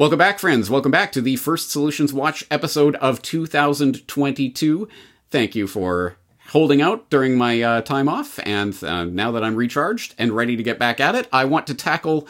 Welcome back, friends. Welcome back to the first Solutions Watch episode of 2022. Thank you for holding out during my uh, time off, and uh, now that I'm recharged and ready to get back at it, I want to tackle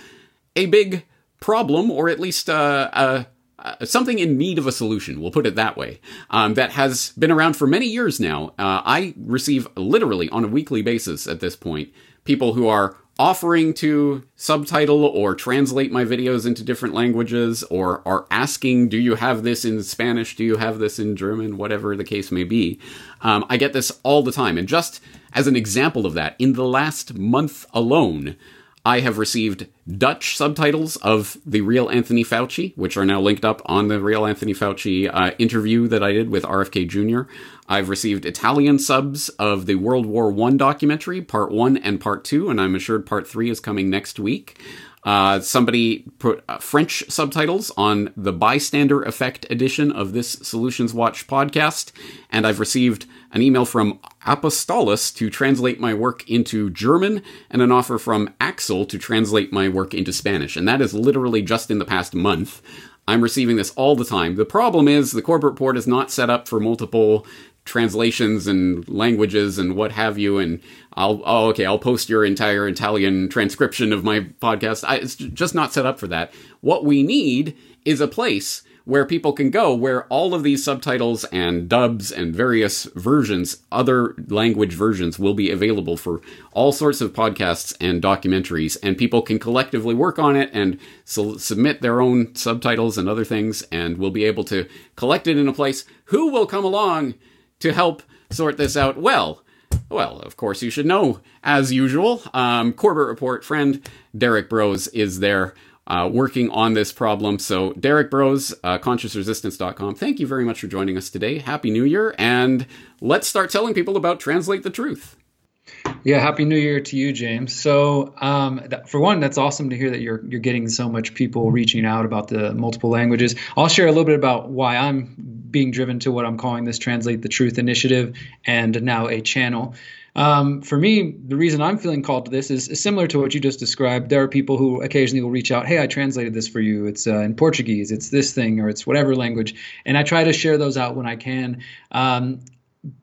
a big problem, or at least uh, uh, uh something in need of a solution. We'll put it that way. Um, that has been around for many years now. Uh, I receive literally on a weekly basis at this point people who are offering to subtitle or translate my videos into different languages or are asking, do you have this in Spanish? Do you have this in German? Whatever the case may be. Um, I get this all the time. And just as an example of that, in the last month alone, I have received Dutch subtitles of the real Anthony Fauci, which are now linked up on the real Anthony Fauci uh, interview that I did with RFK Jr. I've received Italian subs of the World War I documentary, part one and part two, and I'm assured part three is coming next week. Uh, somebody put uh, French subtitles on the Bystander Effect edition of this Solutions Watch podcast, and I've received an email from Apostolus to translate my work into German, and an offer from Axel to translate my work into Spanish. And that is literally just in the past month. I'm receiving this all the time. The problem is the Corbett Report is not set up for multiple translations and languages and what have you. And I'll, oh, okay, I'll post your entire Italian transcription of my podcast. I, it's just not set up for that. What we need is a place where people can go where all of these subtitles and dubs and various versions, other language versions, will be available for all sorts of podcasts and documentaries, and people can collectively work on it and su- submit their own subtitles and other things, and we'll be able to collect it in a place. Who will come along to help sort this out? Well, well, of course, you should know, as usual, um, Corbett Report friend Derrick Broze is there uh, working on this problem. So, Derrick Broze, uh, consciousresistance.com, thank you very much for joining us today. Happy New Year, and let's start telling people about Translate the Truth. Yeah, happy New Year to you, James. So, um, that, for one, that's awesome to hear that you're you're getting so much people reaching out about the multiple languages. I'll share a little bit about why I'm being driven to what I'm calling this Translate the Truth initiative, and now a channel. Um, for me, the reason I'm feeling called to this is, is, similar to what you just described. There are people who occasionally will reach out, "Hey, I translated this for you. It's uh, in Portuguese. It's this thing, or it's whatever language," and I try to share those out when I can. Um,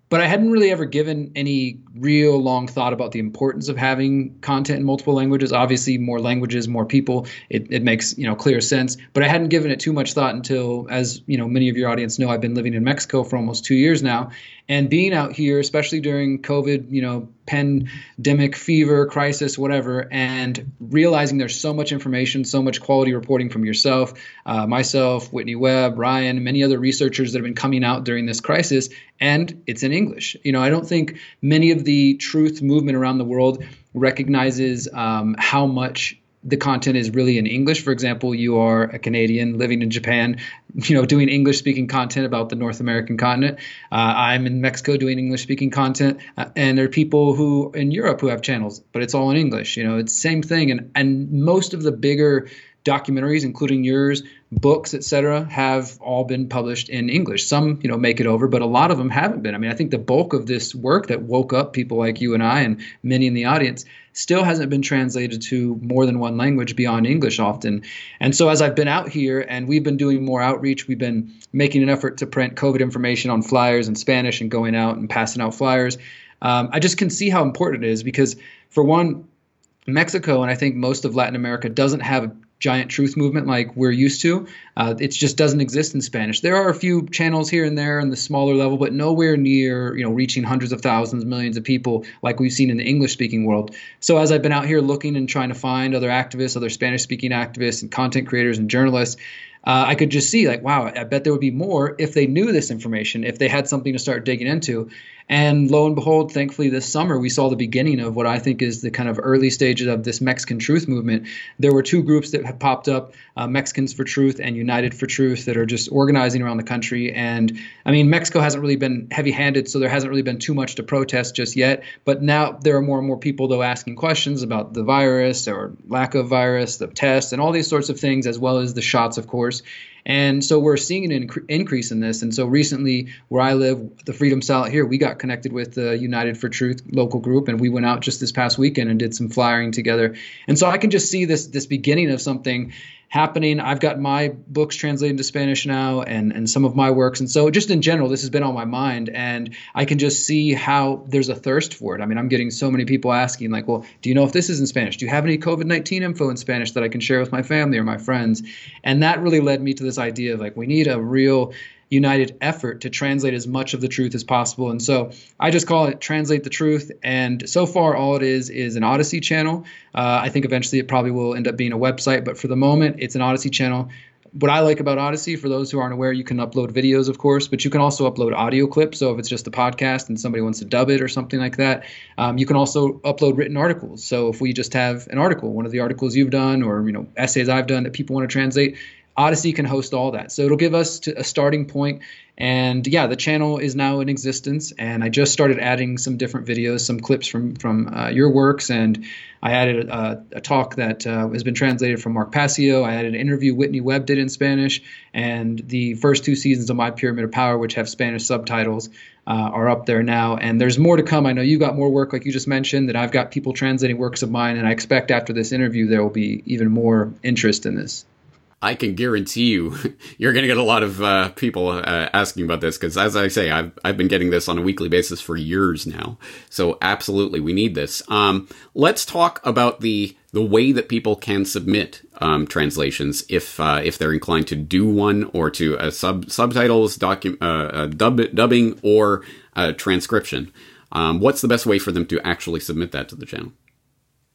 but I hadn't really ever given any real long thought about the importance of having content in multiple languages. Obviously, more languages, more people, it, it makes you know clear sense. But I hadn't given it too much thought until, as you know, many of your audience know, I've been living in Mexico for almost two years now, and being out here, especially during COVID, you know, pandemic, fever, crisis, whatever, and realizing there's so much information, so much quality reporting from yourself, uh, myself, Whitney Webb, Ryan, many other researchers that have been coming out during this crisis, and it's in English. You know, I don't think many of the truth movement around the world recognizes um, how much the content is really in English. For example, you are a Canadian living in Japan, you know, doing English speaking content about the North American continent. Uh, I'm in Mexico doing English speaking content, uh, and there are people who in Europe who have channels, but it's all in English. You know, it's the same thing. And and most of the bigger documentaries, including yours, books, etc., have all been published in English. Some, you know, make it over, but a lot of them haven't been. I mean, I think the bulk of this work that woke up people like you and I and many in the audience still hasn't been translated to more than one language beyond English often. And so as I've been out here and we've been doing more outreach, we've been making an effort to print COVID information on flyers in Spanish and going out and passing out flyers. Um, I just can see how important it is because, for one, Mexico and I think most of Latin America doesn't have giant truth movement like we're used to. Uh, it just doesn't exist in Spanish. There are a few channels here and there on the smaller level, but nowhere near you know reaching hundreds of thousands, millions of people like we've seen in the English-speaking world. So as I've been out here looking and trying to find other activists, other Spanish-speaking activists, and content creators and journalists. Uh, I could just see like, wow, I bet there would be more if they knew this information, if they had something to start digging into. And lo and behold, thankfully, this summer we saw the beginning of what I think is the kind of early stages of this Mexican truth movement. There were two groups that have popped up uh, Mexicans for Truth and United for Truth that are just organizing around the country. And I mean, Mexico hasn't really been heavy handed, so there hasn't really been too much to protest just yet. But now there are more and more people, though, asking questions about the virus or lack of virus, the test, and all these sorts of things, as well as the shots, of course. And so we're seeing an inc- increase in this. And so recently, where I live, the Freedom Cell here, we got connected with the United for Truth local group, and we went out just this past weekend and did some flyering together. And so I can just see this this beginning of something happening. I've got my books translated into Spanish now and, and some of my works. And so, just in general, this has been on my mind. And I can just see how there's a thirst for it. I mean, I'm getting so many people asking, like, well, do you know if this is in Spanish? Do you have any COVID 19 info in Spanish that I can share with my family or my friends? And that really led me to this idea of like, we need a real united effort to translate as much of the truth as possible. And so I just call it Translate the Truth. And so far, all it is is an Odysee channel. Uh, I think eventually it probably will end up being a website, but for the moment, it's an Odysee channel. What I like about Odysee, for those who aren't aware, you can upload videos, of course, but you can also upload audio clips. So if it's just a podcast and somebody wants to dub it or something like that, um, you can also upload written articles. So if we just have an article, one of the articles you've done, or you know essays I've done that people want to translate, Odysee can host all that. So it'll give us a starting point. And yeah, the channel is now in existence. And I just started adding some different videos, some clips from from uh, your works, and I added a, a talk that uh, has been translated from Mark Passio. I added an interview Whitney Webb did in Spanish, and the first two seasons of My Pyramid of Power, which have Spanish subtitles, uh, are up there now. And there's more to come. I know you got more work, like you just mentioned, that I've got people translating works of mine, and I expect after this interview there will be even more interest in this. I can guarantee you, you're going to get a lot of uh, people uh, asking about this because, as I say, I've I've been getting this on a weekly basis for years now. So, absolutely, we need this. Um, let's talk about the the way that people can submit um, translations if uh, if they're inclined to do one or to uh, sub subtitles, docu- uh, uh, dub dubbing, or transcription. Um, what's the best way for them to actually submit that to the channel?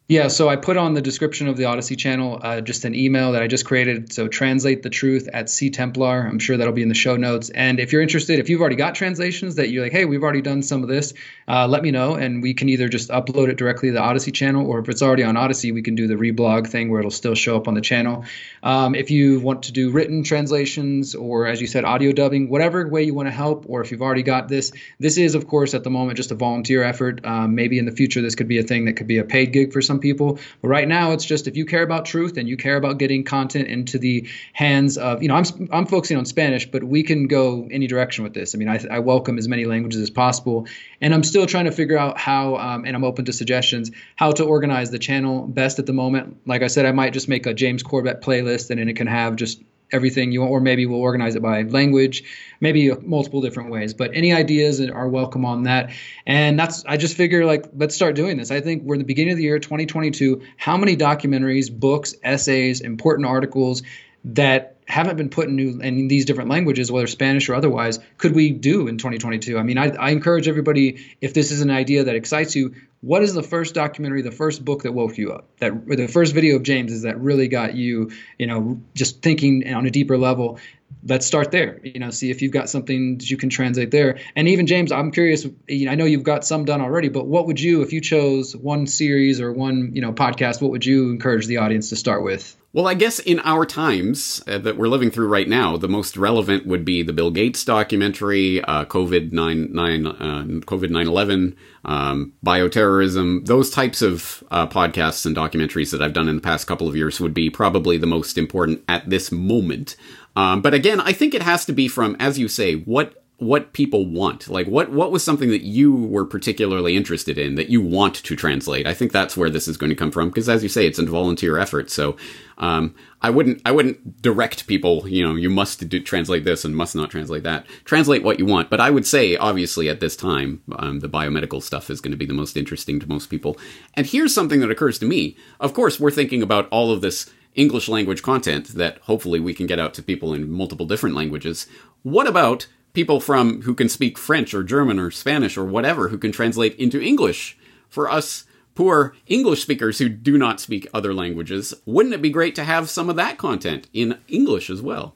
Yeah, so I put on the description of the Odysee channel uh, just an email that I just created. So translate the truth at CTemplar. I'm sure that'll be in the show notes. And if you're interested, if you've already got translations that you're like, hey, we've already done some of this, uh, let me know, and we can either just upload it directly to the Odysee channel, or if it's already on Odysee, we can do the reblog thing where it'll still show up on the channel. Um, if you want to do written translations, or as you said, audio dubbing, whatever way you want to help, or if you've already got this, this is of course at the moment just a volunteer effort. Um, maybe in the future this could be a thing that could be a paid gig for some people. But right now, it's just if you care about truth and you care about getting content into the hands of, you know, I'm, I'm focusing on Spanish, but we can go any direction with this. I mean, I, I welcome as many languages as possible. And I'm still trying to figure out how, um, and I'm open to suggestions, how to organize the channel best at the moment. Like I said, I might just make a James Corbett playlist and then it can have just everything you want, or maybe we'll organize it by language, maybe multiple different ways. But any ideas are welcome on that. And that's, I just figure like, let's start doing this. I think we're in the beginning of the year, 2022. How many documentaries, books, essays, important articles that haven't been put in, new, in these different languages, whether Spanish or otherwise, could we do in 2022? I mean, I, I encourage everybody, if this is an idea that excites you, what is the first documentary, the first book that woke you up? That the first video of James is that really got you, you know, just thinking on a deeper level. Let's start there. You know, see if you've got something that you can translate there. And even James, I'm curious. You know, I know you've got some done already, but what would you, if you chose one series or one, you know, podcast, what would you encourage the audience to start with? Well, I guess in our times uh, that we're living through right now, the most relevant would be the Bill Gates documentary, uh, COVID nine nine uh, COVID um, bioterrorism. Those types of uh, podcasts and documentaries that I've done in the past couple of years would be probably the most important at this moment. Um, but again, I think it has to be from, as you say, what what people want. Like what what was something that you were particularly interested in that you want to translate? I think that's where this is going to come from because as you say it's a volunteer effort. So um, I wouldn't I wouldn't direct people, you know, you must do, translate this and must not translate that. Translate what you want, but I would say obviously at this time um, the biomedical stuff is going to be the most interesting to most people. And here's something that occurs to me. Of course, we're thinking about all of this English language content that hopefully we can get out to people in multiple different languages. What about people from who can speak French or German or Spanish or whatever who can translate into English for us poor English speakers who do not speak other languages. Wouldn't it be great to have some of that content in English as well?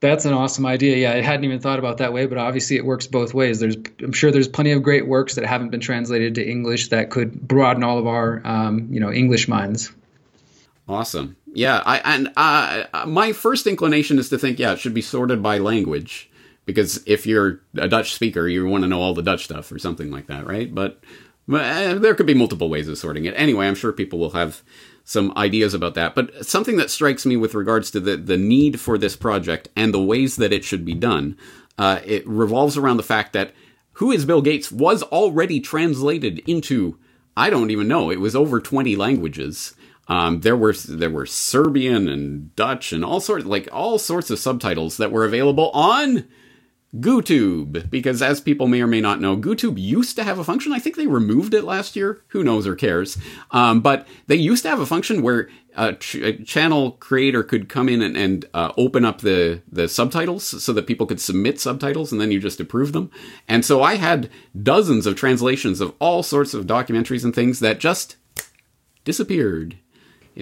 That's an awesome idea. Yeah, I hadn't even thought about that way, but obviously it works both ways. There's, I'm sure there's plenty of great works that haven't been translated to English that could broaden all of our, um, you know, English minds. Awesome. Yeah, I and uh, my first inclination is to think, yeah, it should be sorted by language because if you're a Dutch speaker, you want to know all the Dutch stuff or something like that, right? But uh, there could be multiple ways of sorting it. Anyway, I'm sure people will have some ideas about that. But something that strikes me with regards to the, the need for this project and the ways that it should be done, uh, it revolves around the fact that Who is Bill Gates was already translated into, I don't even know, it was over 20 languages. Um, there were there were Serbian and Dutch and all sorts like all sorts of subtitles that were available on GooTube, because as people may or may not know, GooTube used to have a function. I think they removed it last year. Who knows or cares? Um, but they used to have a function where a, ch- a channel creator could come in and, and uh, open up the the subtitles so that people could submit subtitles, and then you just approve them. And so I had dozens of translations of all sorts of documentaries and things that just disappeared.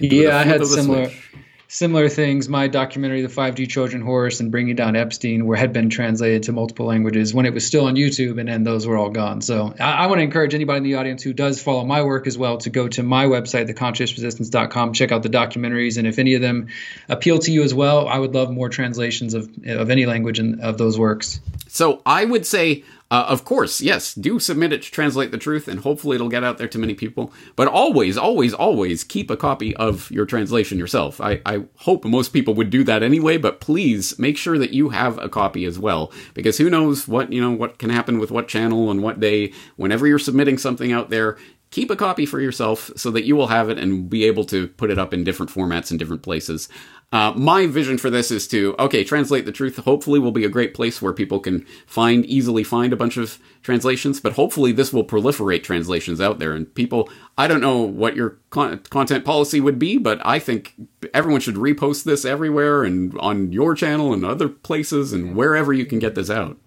Yeah, I had similar. Switch similar things. My documentary, The 5G Trojan Horse and Bringing Down Epstein, were had been translated to multiple languages when it was still on YouTube, and then those were all gone. So I, I want to encourage anybody in the audience who does follow my work as well to go to my website, theconsciousresistance.com, check out the documentaries, and if any of them appeal to you as well, I would love more translations of of any language in, of those works. So I would say uh, of course, yes, do submit it to translate the truth, and hopefully it'll get out there to many people. But always, always, always keep a copy of your translation yourself. I, I hope most people would do that anyway, but please make sure that you have a copy as well, because who knows what you know what can happen with what channel and what day. Whenever you're submitting something out there, keep a copy for yourself so that you will have it and be able to put it up in different formats in different places. Uh, my vision for this is to okay translate the truth. Hopefully, will be a great place where people can find easily find a bunch of translations. But hopefully, this will proliferate translations out there and people. I don't know what your con- content policy would be, but I think everyone should repost this everywhere and on your channel and other places and wherever you can get this out.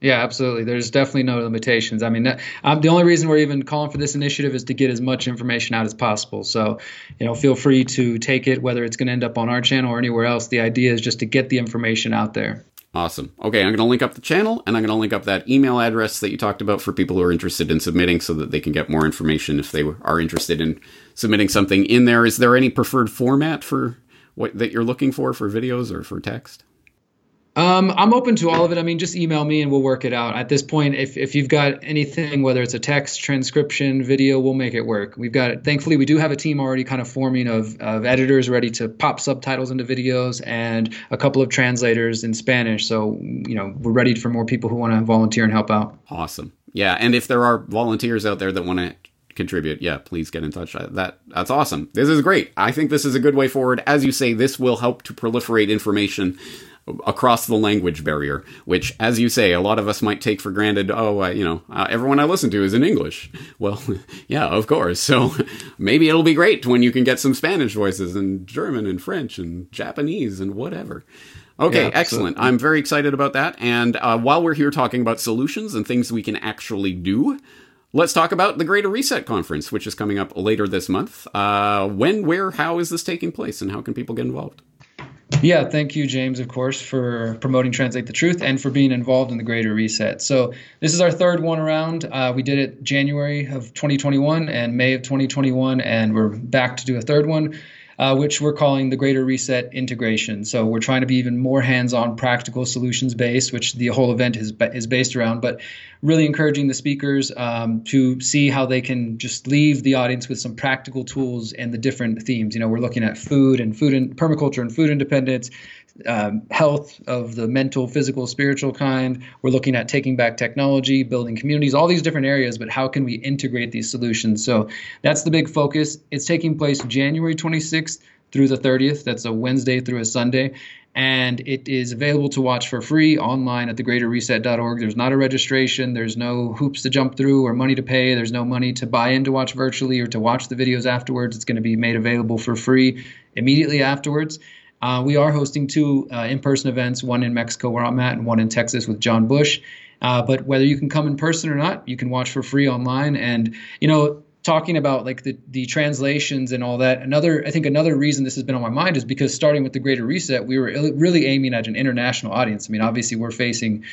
Yeah, absolutely. There's definitely no limitations. I mean, the only reason we're even calling for this initiative is to get as much information out as possible. So, you know, feel free to take it, whether it's going to end up on our channel or anywhere else. The idea is just to get the information out there. Awesome. Okay, I'm going to link up the channel and I'm going to link up that email address that you talked about for people who are interested in submitting so that they can get more information if they are interested in submitting something in there. Is there any preferred format for what that you're looking for for videos or for text? Um, I'm open to all of it. I mean, just email me and we'll work it out. At this point, if, if you've got anything, whether it's a text, transcription, video, we'll make it work. We've got, thankfully, we do have a team already kind of forming of, of editors ready to pop subtitles into videos and a couple of translators in Spanish. So, you know, we're ready for more people who want to volunteer and help out. Awesome. Yeah. And if there are volunteers out there that want to contribute, yeah, please get in touch. That that's awesome. This is great. I think this is a good way forward. As you say, this will help to proliferate information across the language barrier, which, as you say, a lot of us might take for granted. Oh, you know, uh, everyone I listen to is in English. Well, yeah, of course. So maybe it'll be great when you can get some Spanish voices and German and French and Japanese and whatever. Okay, yeah, excellent. I'm very excited about that. And uh, while we're here talking about solutions and things we can actually do, let's talk about the Greater Reset Conference, which is coming up later this month. Uh, when, where, how is this taking place, and how can people get involved? Yeah, thank you, James, of course, for promoting Translate the Truth and for being involved in the Greater Reset. So, this is our third one around. Uh, we did it January of 2021 and May of 2021, and we're back to do a third one uh, which we're calling the Greater Reset integration. So we're trying to be even more hands-on, practical, solutions-based, which the whole event is is based around. But really encouraging the speakers um, to see how they can just leave the audience with some practical tools and the different themes. You know, we're looking at food and food and permaculture and food independence, um, health of the mental, physical, spiritual kind. We're looking at taking back technology, building communities, all these different areas, but how can we integrate these solutions? So that's the big focus. It's taking place January 26th through the 30th. That's a Wednesday through a Sunday. And it is available to watch for free online at thegreaterreset.org. There's not a registration, there's no hoops to jump through or money to pay, there's no money to buy in to watch virtually or to watch the videos afterwards. It's going to be made available for free immediately afterwards. Uh, we are hosting two uh, in-person events, one in Mexico where I'm at, and one in Texas with John Bush. Uh, but whether you can come in person or not, you can watch for free online. And you know, talking about like the, the translations and all that another i think another reason this has been on my mind is because starting with the greater reset we were really aiming at an international audience. I mean obviously we're facing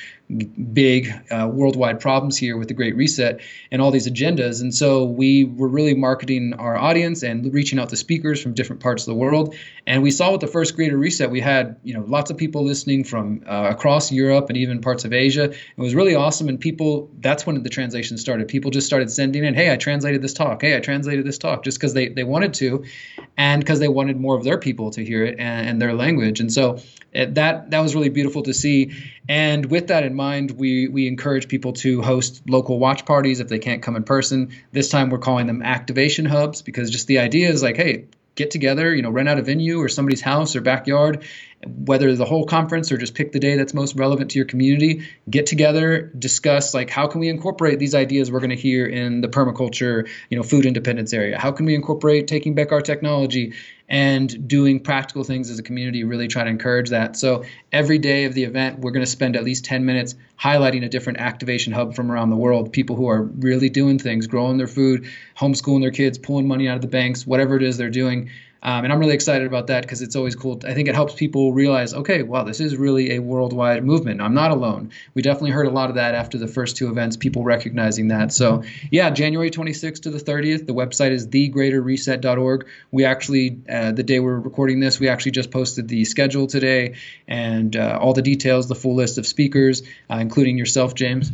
big uh, worldwide problems here with the great reset and all these agendas. And so we were really marketing our audience and reaching out to speakers from different parts of the world. And we saw with the first greater reset we had you know lots of people listening from uh, across europe and even parts of asia. It was really awesome. And people that's when the translation started. People just started sending in hey i translated this talk. Hey i translated this talk just because they, they wanted to and because they wanted more of their people to hear it and, and their language. And so it, that that was really beautiful to see. And with that in mind, we we encourage people to host local watch parties if they can't come in person. This time we're calling them activation hubs because just the idea is like, hey, get together, you know, rent out a venue or somebody's house or backyard, whether the whole conference or just pick the day that's most relevant to your community, get together, discuss like how can we incorporate these ideas we're going to hear in the permaculture, you know, food independence area? How can we incorporate taking back our technology and doing practical things as a community, really try to encourage that. So every day of the event, we're going to spend at least 10 minutes highlighting a different activation hub from around the world, people who are really doing things, growing their food, homeschooling their kids, pulling money out of the banks, whatever it is they're doing. Um, and I'm really excited about that because it's always cool. I think it helps people realize, okay, wow, this is really a worldwide movement. I'm not alone. We definitely heard a lot of that after the first two events, people recognizing that. So, yeah, January 26th to the 30th. The website is thegreaterreset.org. We actually, uh, the day we're recording this, we actually just posted the schedule today and uh, all the details, the full list of speakers, uh, including yourself, James.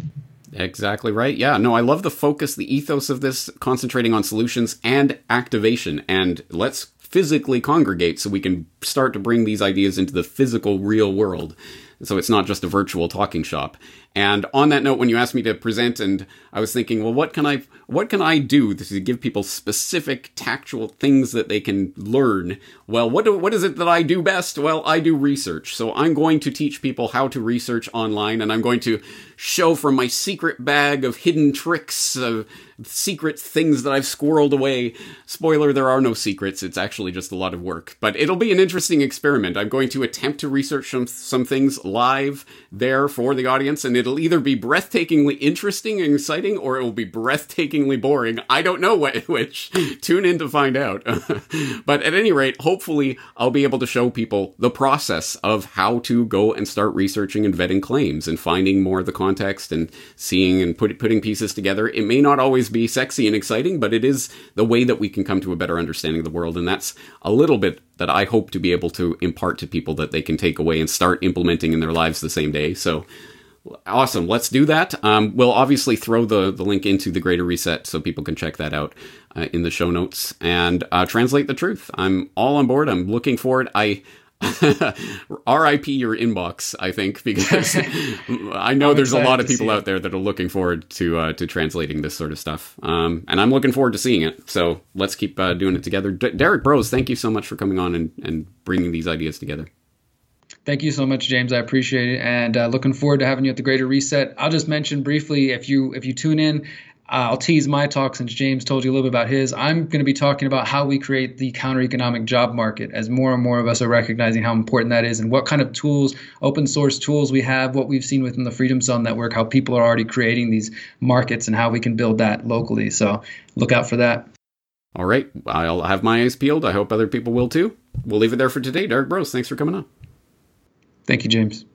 Exactly right. Yeah, no, I love the focus, the ethos of this, concentrating on solutions and activation. And let's physically congregate so we can start to bring these ideas into the physical real world. So it's not just a virtual talking shop. And on that note, when you asked me to present, and I was thinking, well, what can I, what can I do to give people specific tactual things that they can learn? Well, what do, what is it that I do best? Well, I do research. So I'm going to teach people how to research online, and I'm going to show from my secret bag of hidden tricks, of secret things that I've squirreled away. Spoiler: there are no secrets. It's actually just a lot of work. But it'll be an interesting experiment. I'm going to attempt to research some some things live there for the audience, and it'll either be breathtakingly interesting and exciting or it will be breathtakingly boring. I don't know what, which. Tune in to find out. but at any rate, hopefully I'll be able to show people the process of how to go and start researching and vetting claims and finding more of the context and seeing and put, putting pieces together. It may not always be sexy and exciting, but it is the way that we can come to a better understanding of the world. And that's a little bit that I hope to be able to impart to people that they can take away and start implementing in their lives the same day. So Awesome. Let's do that. Um, we'll obviously throw the, the link into the Greater Reset so people can check that out uh, in the show notes and uh, translate the truth. I'm all on board. I'm looking forward. I RIP your inbox, I think, because I know there's a lot of people out there that are looking forward to uh, to translating this sort of stuff, um, and I'm looking forward to seeing it. So let's keep uh, doing it together. D- Derrick Broze, thank you so much for coming on and, and bringing these ideas together. Thank you so much, James. I appreciate it, and uh, looking forward to having you at the Greater Reset. I'll just mention briefly if you if you tune in, uh, I'll tease my talk since James told you a little bit about his. I'm going to be talking about how we create the counter economic job market as more and more of us are recognizing how important that is and what kind of tools, open source tools we have, what we've seen within the Freedom Cell Network, how people are already creating these markets and how we can build that locally. So look out for that. All right. I'll have my eyes peeled. I hope other people will too. We'll leave it there for today. Derrick Broze, thanks for coming on. Thank you, James.